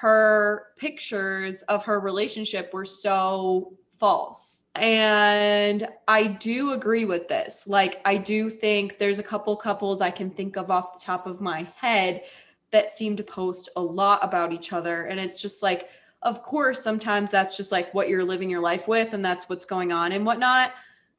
her pictures of her relationship were so false. And I do agree with this. Like I do think there's a couple couples I can think of off the top of my head that seem to post a lot about each other. And it's just like of course sometimes that's just like what you're living your life with and that's what's going on and whatnot.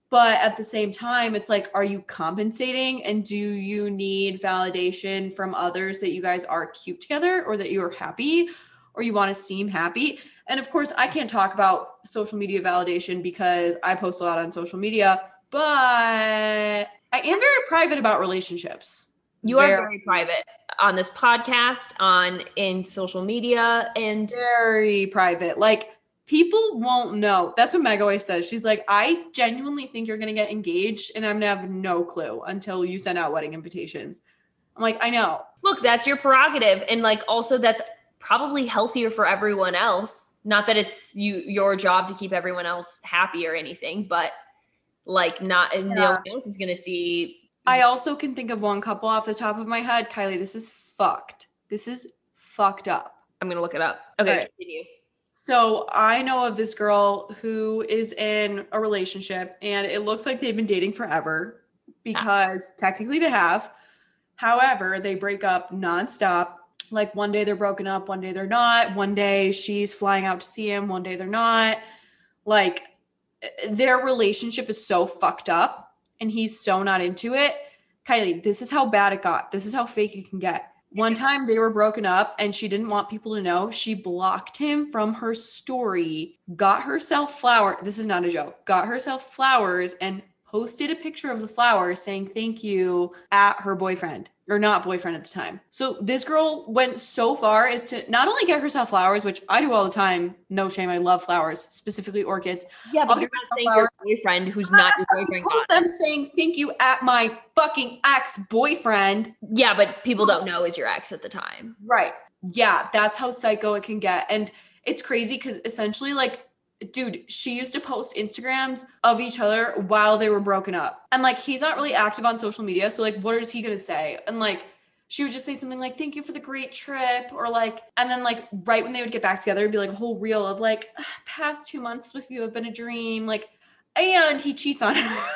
But at the same time it's like are you compensating? And do you need validation from others that you guys are cute together or that you are happy or you want to seem happy? And of course i can't talk about social media validation because i post a lot on social media but i am very private about relationships. You are Very- very private on this podcast, on in social media, and very private. Like people won't know. That's what Meg always says. She's like, I genuinely think you're gonna get engaged, and I'm gonna have no clue until you send out wedding invitations. I'm like, I know. look, that's your prerogative, and like also that's probably healthier for everyone else. Not that it's you your job to keep everyone else happy or anything, but like not and no one else is gonna see. I also can think of one couple off the top of my head. Kylie, this is fucked. This is fucked up. I'm gonna look it up. Okay, Alright. continue. So I know of this girl who is in a relationship and it looks like they've been dating forever because technically they have. However, they break up nonstop. Like one day they're broken up, one day they're not. One day she's flying out to see him, one day they're not. Like their relationship is so fucked up and he's so not into it. Kylie, this is how bad it got. This is how fake it can get. One time they were broken up and she didn't want people to know. She blocked him from her story, got herself flower. This is not a joke. Got herself flowers and posted a picture of the flower saying thank you at her boyfriend or not boyfriend at the time. So this girl went so far as to not only get herself flowers, which I do all the time. No shame. I love flowers, specifically orchids. Yeah, I'll but you're not saying flowers. your boyfriend who's not your boyfriend. Post them saying thank you at my fucking ex boyfriend. Yeah, but people don't know is your ex at the time. Right. Yeah, that's how psycho it can get. And it's crazy because essentially, like, dude, she used to post Instagrams of each other while they were broken up. And like, he's not really active on social media. So, like, what is he going to say? And like, she would just say something like, thank you for the great trip. Or like, and then like, right when they would get back together, it'd be like a whole reel of like, "Ah, past two months with you have been a dream. Like, and he cheats on her.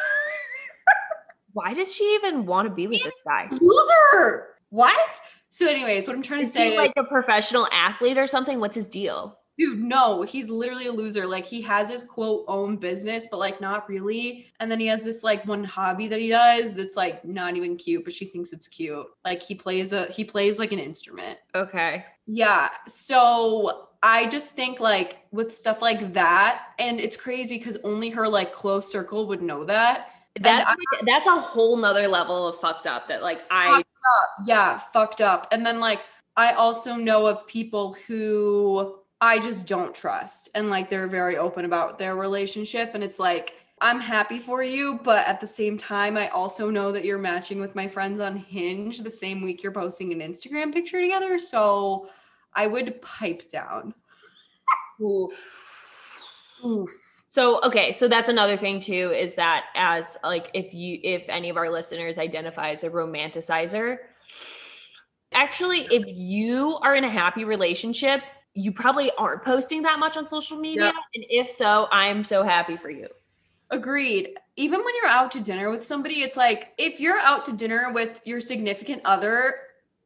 Why does she even want to be with this guy? Loser. What? So, anyways, what I'm trying to say like a professional athlete or something? What's his deal? Dude, no, he's literally a loser. Like he has his quote own business, but like not really. And then he has this like one hobby that he does that's like not even cute, but she thinks it's cute. Like he plays a he plays like an instrument. Okay. Yeah. So I just think like with stuff like that, and it's crazy because only her like close circle would know that. That's I- like, that's a whole nother level of fucked up that like I yeah, fucked up. And then like I also know of people who I just don't trust and like they're very open about their relationship and it's like I'm happy for you, but at the same time I also know that you're matching with my friends on Hinge the same week you're posting an Instagram picture together, so I would pipe down. Ooh. Oof. So okay, so that's another thing too is that as like if you if any of our listeners identify as a romanticizer, actually if you are in a happy relationship, you probably aren't posting that much on social media and if so, I am so happy for you. Agreed. Even when you're out to dinner with somebody, it's like if you're out to dinner with your significant other,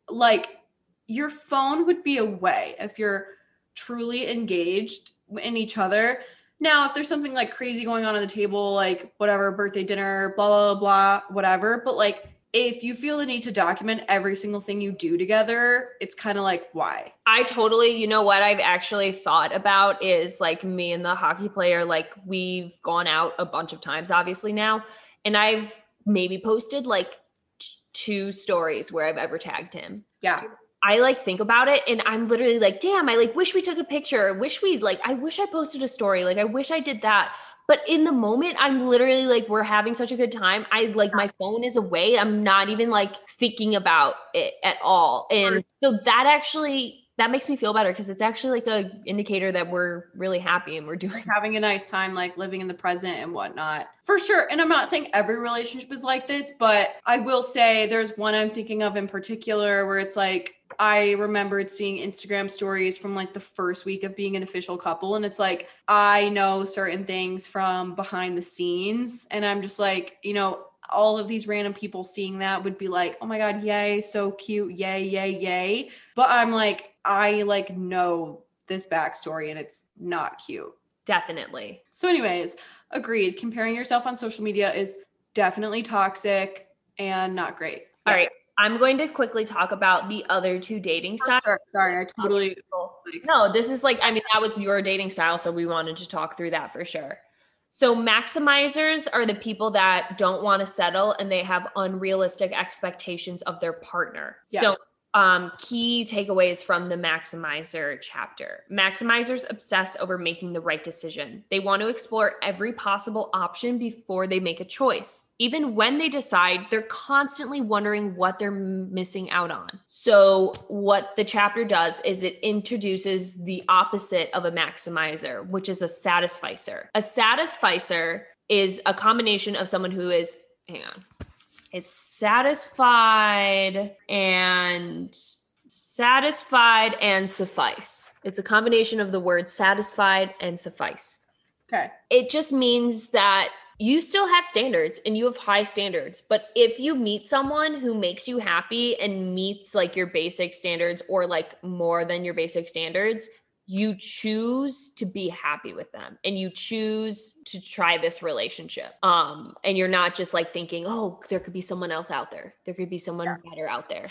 like your phone would be away if you're truly engaged in each other. Now, if there's something like crazy going on at the table, like whatever, birthday dinner, blah, blah, blah, blah, whatever, but like if you feel the need to document every single thing you do together, it's kind of like, why? I totally, you know what I've actually thought about is like me and the hockey player, like we've gone out a bunch of times, obviously now, and I've maybe posted like t- two stories where I've ever tagged him. Yeah. I like think about it and I'm literally like, damn, I like wish we took a picture. Wish we'd like, I wish I posted a story. Like, I wish I did that. But in the moment, I'm literally like, we're having such a good time. I like my phone is away. I'm not even like thinking about it at all. And so that actually that makes me feel better because it's actually like a indicator that we're really happy and we're doing having a nice time, like living in the present and whatnot. For sure. And I'm not saying every relationship is like this, but I will say there's one I'm thinking of in particular where it's like I remembered seeing Instagram stories from like the first week of being an official couple. And it's like, I know certain things from behind the scenes. And I'm just like, you know, all of these random people seeing that would be like, oh my God, yay, so cute, yay, yay, yay. But I'm like, I like know this backstory and it's not cute. Definitely. So, anyways, agreed. Comparing yourself on social media is definitely toxic and not great. All right. I'm going to quickly talk about the other two dating oh, styles. Sure. Sorry, I totally. No, this is like, I mean, that was your dating style. So we wanted to talk through that for sure. So maximizers are the people that don't want to settle and they have unrealistic expectations of their partner. Yeah. So um, key takeaways from the maximizer chapter. Maximizers obsess over making the right decision. They want to explore every possible option before they make a choice. Even when they decide, they're constantly wondering what they're missing out on. So, what the chapter does is it introduces the opposite of a maximizer, which is a satisficer. A satisficer is a combination of someone who is, hang on, it's satisfied and satisfied and suffice. It's a combination of the words satisfied and suffice. Okay. It just means that you still have standards and you have high standards. But if you meet someone who makes you happy and meets like your basic standards or like more than your basic standards, you choose to be happy with them and you choose to try this relationship um and you're not just like thinking oh there could be someone else out there. There could be someone Yeah. better out there.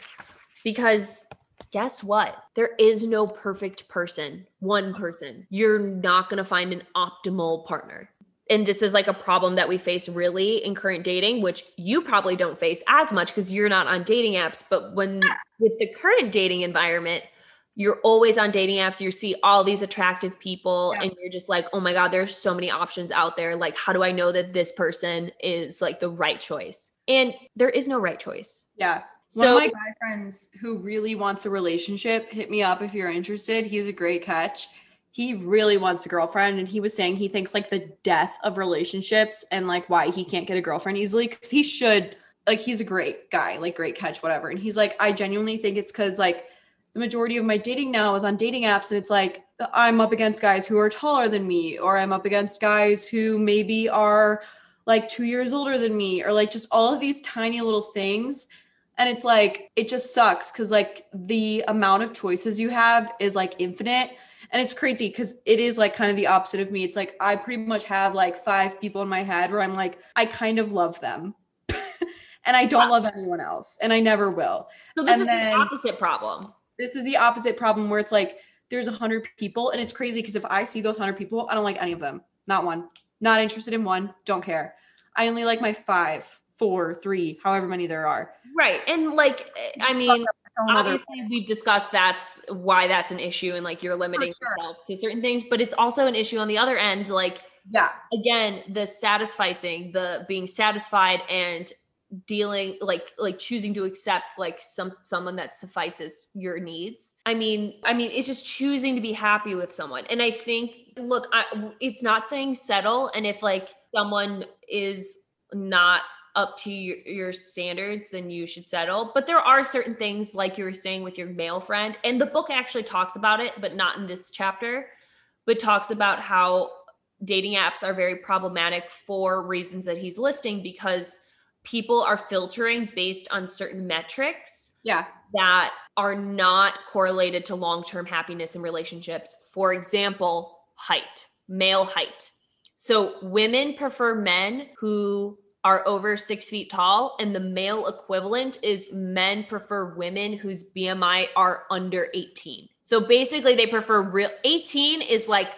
Because guess what? There is no perfect person one person. You're not going to find an optimal partner. And this is like a problem that we face really in current dating which you probably don't face as much because you're not on dating apps but when with the current dating environment you're always on dating apps you see all these attractive people Yeah. and you're just like oh my god there's so many options out there like how do i know that this person is like the right choice and there is no right choice Yeah. One so of my guy friends who really wants a relationship, hit me up if you're interested. He's a great catch. He really wants a girlfriend, and he was saying he thinks like the death of relationships and like why he can't get a girlfriend easily because he should. Like he's a great guy, like great catch, whatever. And he's like, I genuinely think it's because like the majority of my dating now is on dating apps, and it's like I'm up against guys who are taller than me, or I'm up against guys who maybe are like two years older than me, or like just all of these tiny little things. And it's like it just sucks because like the amount of choices you have is like infinite. And it's crazy because it is like kind of the opposite of me. It's like i pretty much have like five people in my head where i'm like i kind of love them. And i don't love anyone else and i never will. So this and is then- the opposite problem this is the opposite problem where it's like there's a hundred people and it's crazy because if i see those hundred people i don't like any of them. Not one. Not interested in one. Don't care. I only like my five four three however many there are. Right and like eh, i mean It's a whole nother- obviously we've discussed that's why that's an issue and like you're limiting sure. yourself to certain things but it's also an issue on the other end like yeah. again the satisficing the being satisfied and dealing like like choosing to accept like some someone that suffices your needs. I mean i mean it's just choosing to be happy with someone. And i think look I, it's not saying settle. And if like someone is not up to your, your standards then you should settle. But there are certain things like you were saying with your male friend and the book actually talks about it but not in this chapter but talks about how dating apps are very problematic for reasons that he's listing because people are filtering based on certain metrics yeah that are not correlated to long-term happiness in relationships. For example, height, male height. So women prefer men who are over six feet tall, and the male equivalent is men prefer women whose BMI are under 18. So basically, they prefer real 18 is like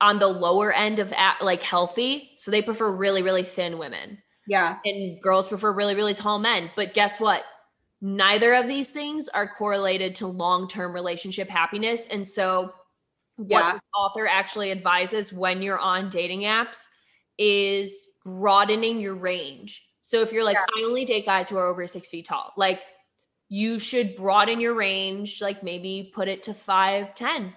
on the lower end of like healthy. So they prefer really, really thin women yeah and girls prefer really really tall men but guess what neither of these things are correlated to long-term relationship happiness and so what Yeah. this author actually advises when you're on dating apps is broadening your range so if you're like Yeah. i only date guys who are over six feet tall like you should broaden your range, like maybe put it to 5'10.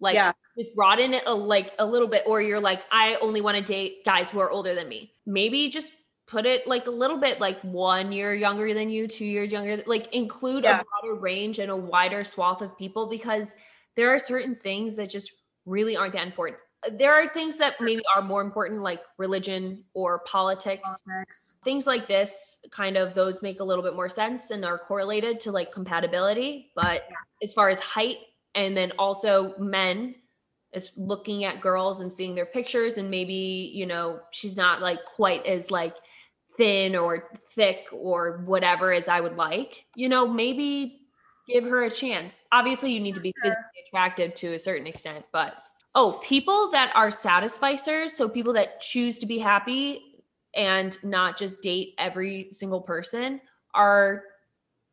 Like Yeah. just broaden it a, like a little bit, or you're like, I only want to date guys who are older than me. Maybe just put it like a little bit like one year younger than you, two years younger, like include Yeah. a broader range and a wider swath of people because there are certain things that just really aren't that important. Uh, there are things that maybe are more important, like religion or politics things like this kind of those make a little bit more sense and are correlated to like compatibility but as far as height and then also men is looking at girls and seeing their pictures and maybe you know she's not like quite as like thin or thick or whatever as i would like you know maybe give her a chance obviously you need to be physically attractive to a certain extent but oh people that are satisficers so people that choose to be happy and not just date every single person are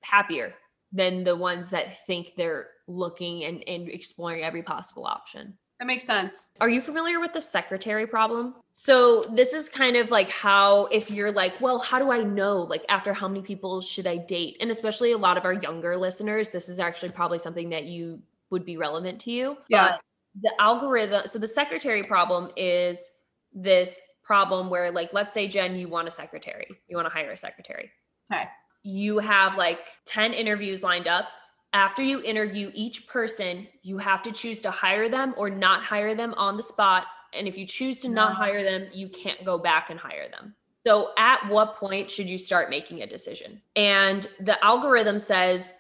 happier than the ones that think they're looking and, and exploring every possible option. That makes sense. Are you familiar with the secretary problem? So, this is kind of like how, if you're like, well, how do I know? Like, after how many people should I date? And especially a lot of our younger listeners, this is actually probably something that you would be relevant to you. Yeah. But the algorithm, so the secretary problem is this problem where, like, let's say, Jen, you want a secretary, you want to hire a secretary. Okay. You have like 10 interviews lined up after you interview each person, you have to choose to hire them or not hire them on the spot. And if you choose to not hire them, you can't go back and hire them. So, at what point should you start making a decision? And the algorithm says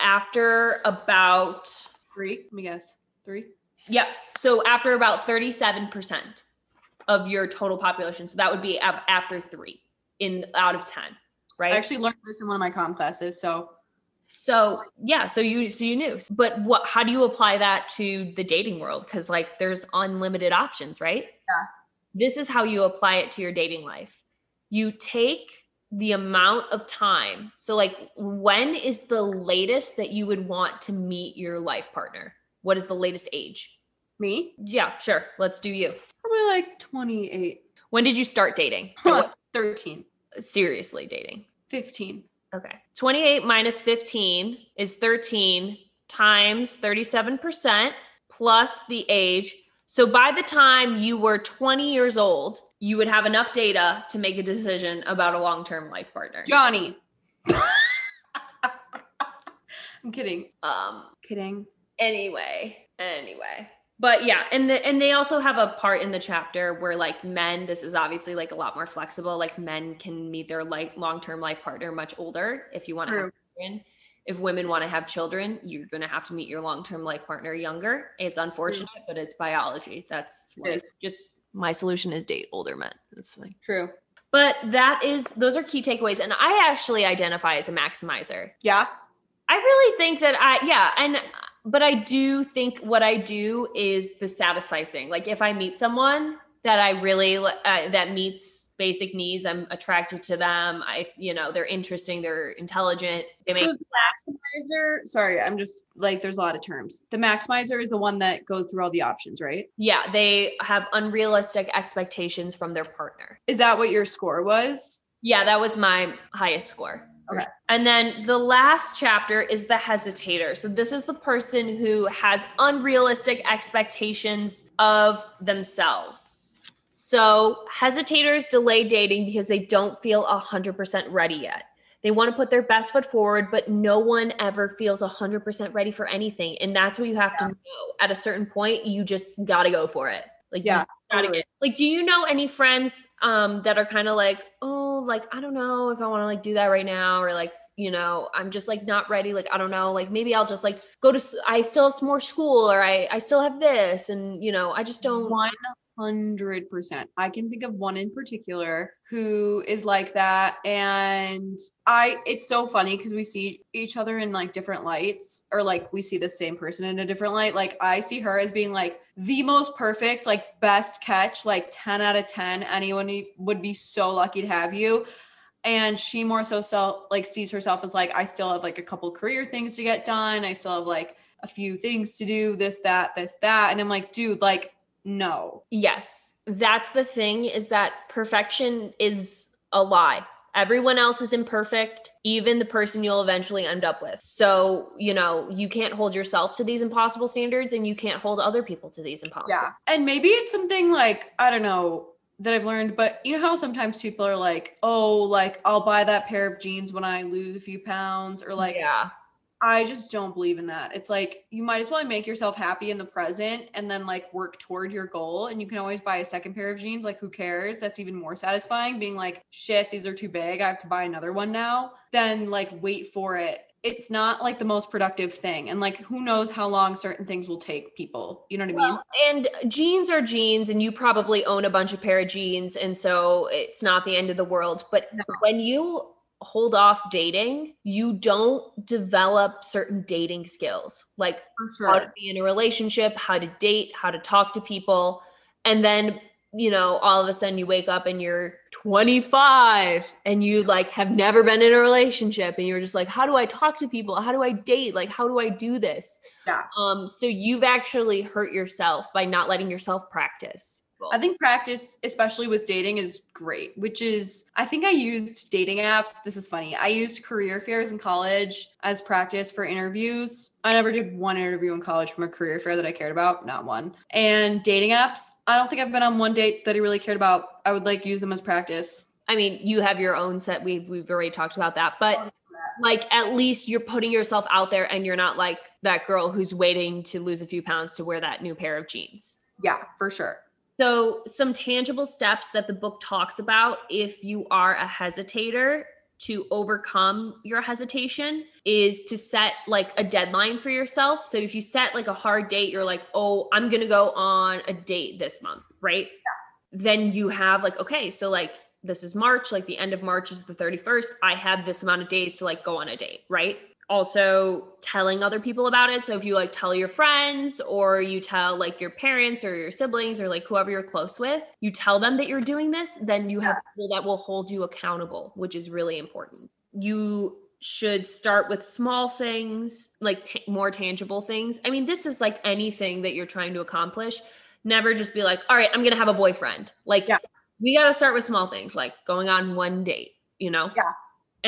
after about, Three. Let me guess. Three. yeah, so after about 37% of your total population. So, that would be after three in out of 10, right? I actually learned this in one of my comm classes. So So yeah, so you so you knew. But what how do you apply that to the dating world? Because like there's unlimited options, right? Yeah. This is how you apply it to your dating life. You take the amount of time. So like when is the latest that you would want to meet your life partner? What is the latest age? me, Yeah, sure. Let's do you. probably like 28. When did you start dating? 13. Seriously dating. 15. Okay. 28 minus 15 is 13 times 37% plus the age. So by the time you were 20 years old, you would have enough data to make a decision about a long term life partner. Johnny. I'm kidding. Um, Kidding. anyway, anyway. But yeah, and the, and they also have a part in the chapter where like men, this is obviously like a lot more flexible. Like men can meet their like long term life partner much older if you want to have children. If women want to have children, you're going to have to meet your long term life partner younger. It's unfortunate, but it's biology. That's like just my solution is date older men. That's fine. True. But that is those are key takeaways, and I actually identify as a maximizer. Yeah. I really think that I yeah, and but I do think what I do is the satisficing. Like if I meet someone that I really uh, that meets basic needs, I'm attracted to them. I you know they're interesting, they're intelligent. They So make the maximizer, sorry, I'm just like, there's a lot of terms. The maximizer is the one that goes through all the options, right? yeah, they have unrealistic expectations from their partner. Is that what your score was? Yeah, that was my highest score. Okay. And then the last chapter is the hesitator. So this is the person who has unrealistic expectations of themselves. So hesitators delay dating because they don't feel 100% ready yet. They want to put their best foot forward, but no one ever feels 100% ready for anything. And that's what you have to know. At a certain point, you just got to go for it. Like, Yeah, like do you know any friends um that are kind of like oh like i don't know if i want to like do that right now or like you know i'm just like not ready like i don't know like maybe i'll just like go to i still have some more school or i i still have this and you know i just don't One hundred percent. I can think of one in particular who is like that. And I it's so funny because we see each other in like different lights, or like we see the same person in a different light. Like I see her as being like the most perfect, like best catch, like 10 out of 10. Anyone would be so lucky to have you. And she more so self like sees herself as like, I still have like a couple career things to get done. I still have like a few things to do, this, that, this, that. And I'm like, dude, like, no. yes that's the thing is that perfection is a lie Everyone else is imperfect, even the person you'll eventually end up with. So, you know, you can't hold yourself to these impossible standards and you can't hold other people to these impossible. Yeah. And maybe it's something like, I don't know, that I've learned, but you know how sometimes people are like, oh, like I'll buy that pair of jeans when I lose a few pounds, or like, yeah. I just don't believe in that. It's like you might as well make yourself happy in the present and then like work toward your goal. And you can always buy a second pair of jeans. Like, who cares? That's even more satisfying being like, shit, these are too big. I have to buy another one now. Then like wait for it. It's not like the most productive thing. And like, who knows how long certain things will take people. You know what I mean? Well, and jeans are jeans, and you probably own a bunch of pair of jeans. And so it's not the end of the world. But No. when you hold off dating, you don't develop certain dating skills like For how to be in a relationship, how to date, how to talk to people. And then, you know, all of a sudden you wake up and you're 25 and you like have never been in a relationship and you're just like, how do I talk to people? How do I date? Like, how do I do this? Yeah. Um, so you've actually hurt yourself by not letting yourself practice. I think practice, especially with dating, is great, which is, I think I used dating apps. This is funny. I used career fairs in college as practice for interviews. I never did one interview in college from a career fair that I cared about, not one. And dating apps, I don't think I've been on one date that I really cared about. I would like use them as practice. I mean, you have your own set. We've we've already talked about that, but oh, like at least you're putting yourself out there and you're not like that girl who's waiting to lose a few pounds to wear that new pair of jeans. Yeah, for sure. So, some tangible steps that the book talks about if you are a hesitator to overcome your hesitation is to set like a deadline for yourself. So, if you set like a hard date, you're like, oh, I'm going to go on a date this month, right? Yeah. Then you have like, okay, so like this is March, like the end of March is the 31st. I have this amount of days to like go on a date, right? Also, telling other people about it. So, if you like tell your friends or you tell like your parents or your siblings or like whoever you're close with, you tell them that you're doing this, then you have people that will hold you accountable, which is really important. You should start with small things, like t- more tangible things. I mean, this is like anything that you're trying to accomplish. Never just be like, all right, I'm going to have a boyfriend. Like, Yeah. we got to start with small things, like going on one date, you know? Yeah.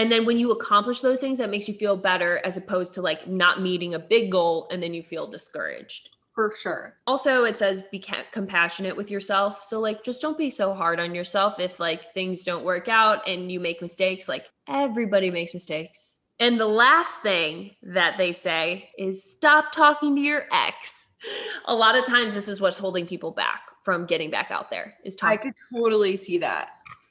And then when you accomplish those things, that makes you feel better as opposed to like not meeting a big goal and then you feel discouraged. For sure. Also, it says be compassionate with yourself. So, like, just don't be so hard on yourself if like things don't work out and you make mistakes. Like, everybody makes mistakes. And the last thing that they say is stop talking to your ex. A lot of times, this is what's holding people back from getting back out there is I could totally see that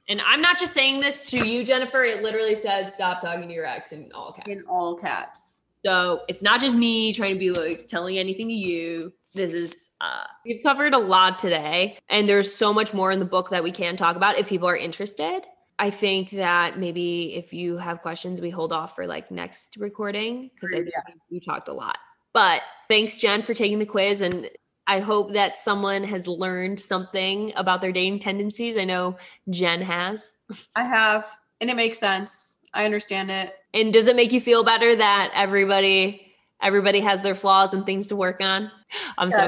And I'm not just saying this to you, Jennifer. It literally says stop talking to your ex in all caps. in all caps. So it's not just me trying to be like telling anything to you. This is uh we've covered a lot today and there's so much more in the book that we can talk about if people are interested. I think that maybe if you have questions, we hold off for like next recording because I think Yeah. we talked a lot. But thanks, Jen, for taking the quiz. And I hope that someone has learned something about their dating tendencies. I know Jen has. I have, and it makes sense. I understand it. And does it make you feel better that everybody everybody has their flaws and things to work on? I'm so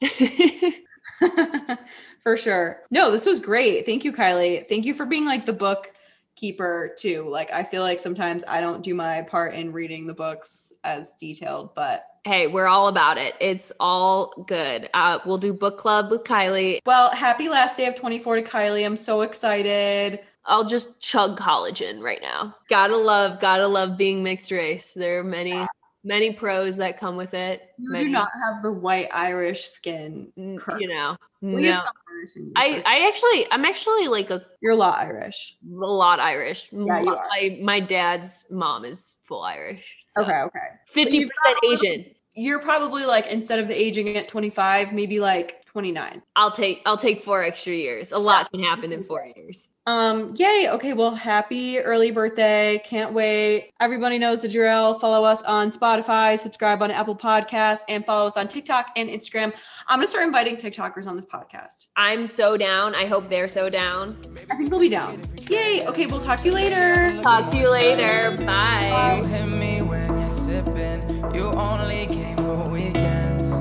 glad. for sure. No, this was great. Thank you, Kylie. Thank you for being like the book keeper too. Like I feel like sometimes I don't do my part in reading the books as detailed, but hey, we're all about it. It's all good. Uh, we'll do book club with Kylie. well, happy last day of 24 to Kylie. I'm so excited. I'll just chug collagen right now. Gotta love, gotta love being mixed race. There are many, many pros that come with it. You many, do not have the white Irish skin. you know. Well, No. some Irish in you, I, I actually, I'm actually like a, You're a lot Irish. a lot Irish. Yeah, you are. My, my dad's mom is full Irish. So Okay, okay. 50% Asian. You're probably like instead of the aging at 25, maybe like 29. I'll take I'll take four extra years. A lot can happen in four years. Um, yay. Okay, well, happy early birthday. Can't wait. Everybody knows the drill. Follow us on Spotify, subscribe on Apple Podcasts, and follow us on TikTok and Instagram. I'm gonna start inviting TikTokers on this podcast. I'm so down. I hope they're so down. I think they'll be down. Yay. Okay, we'll talk to you later. Talk to you later. Bye. You sipping. You only came for weekends.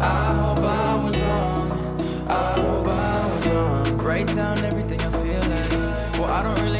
I hope I was wrong. I hope I was wrong. Write down everything I feel like. Well, I don't really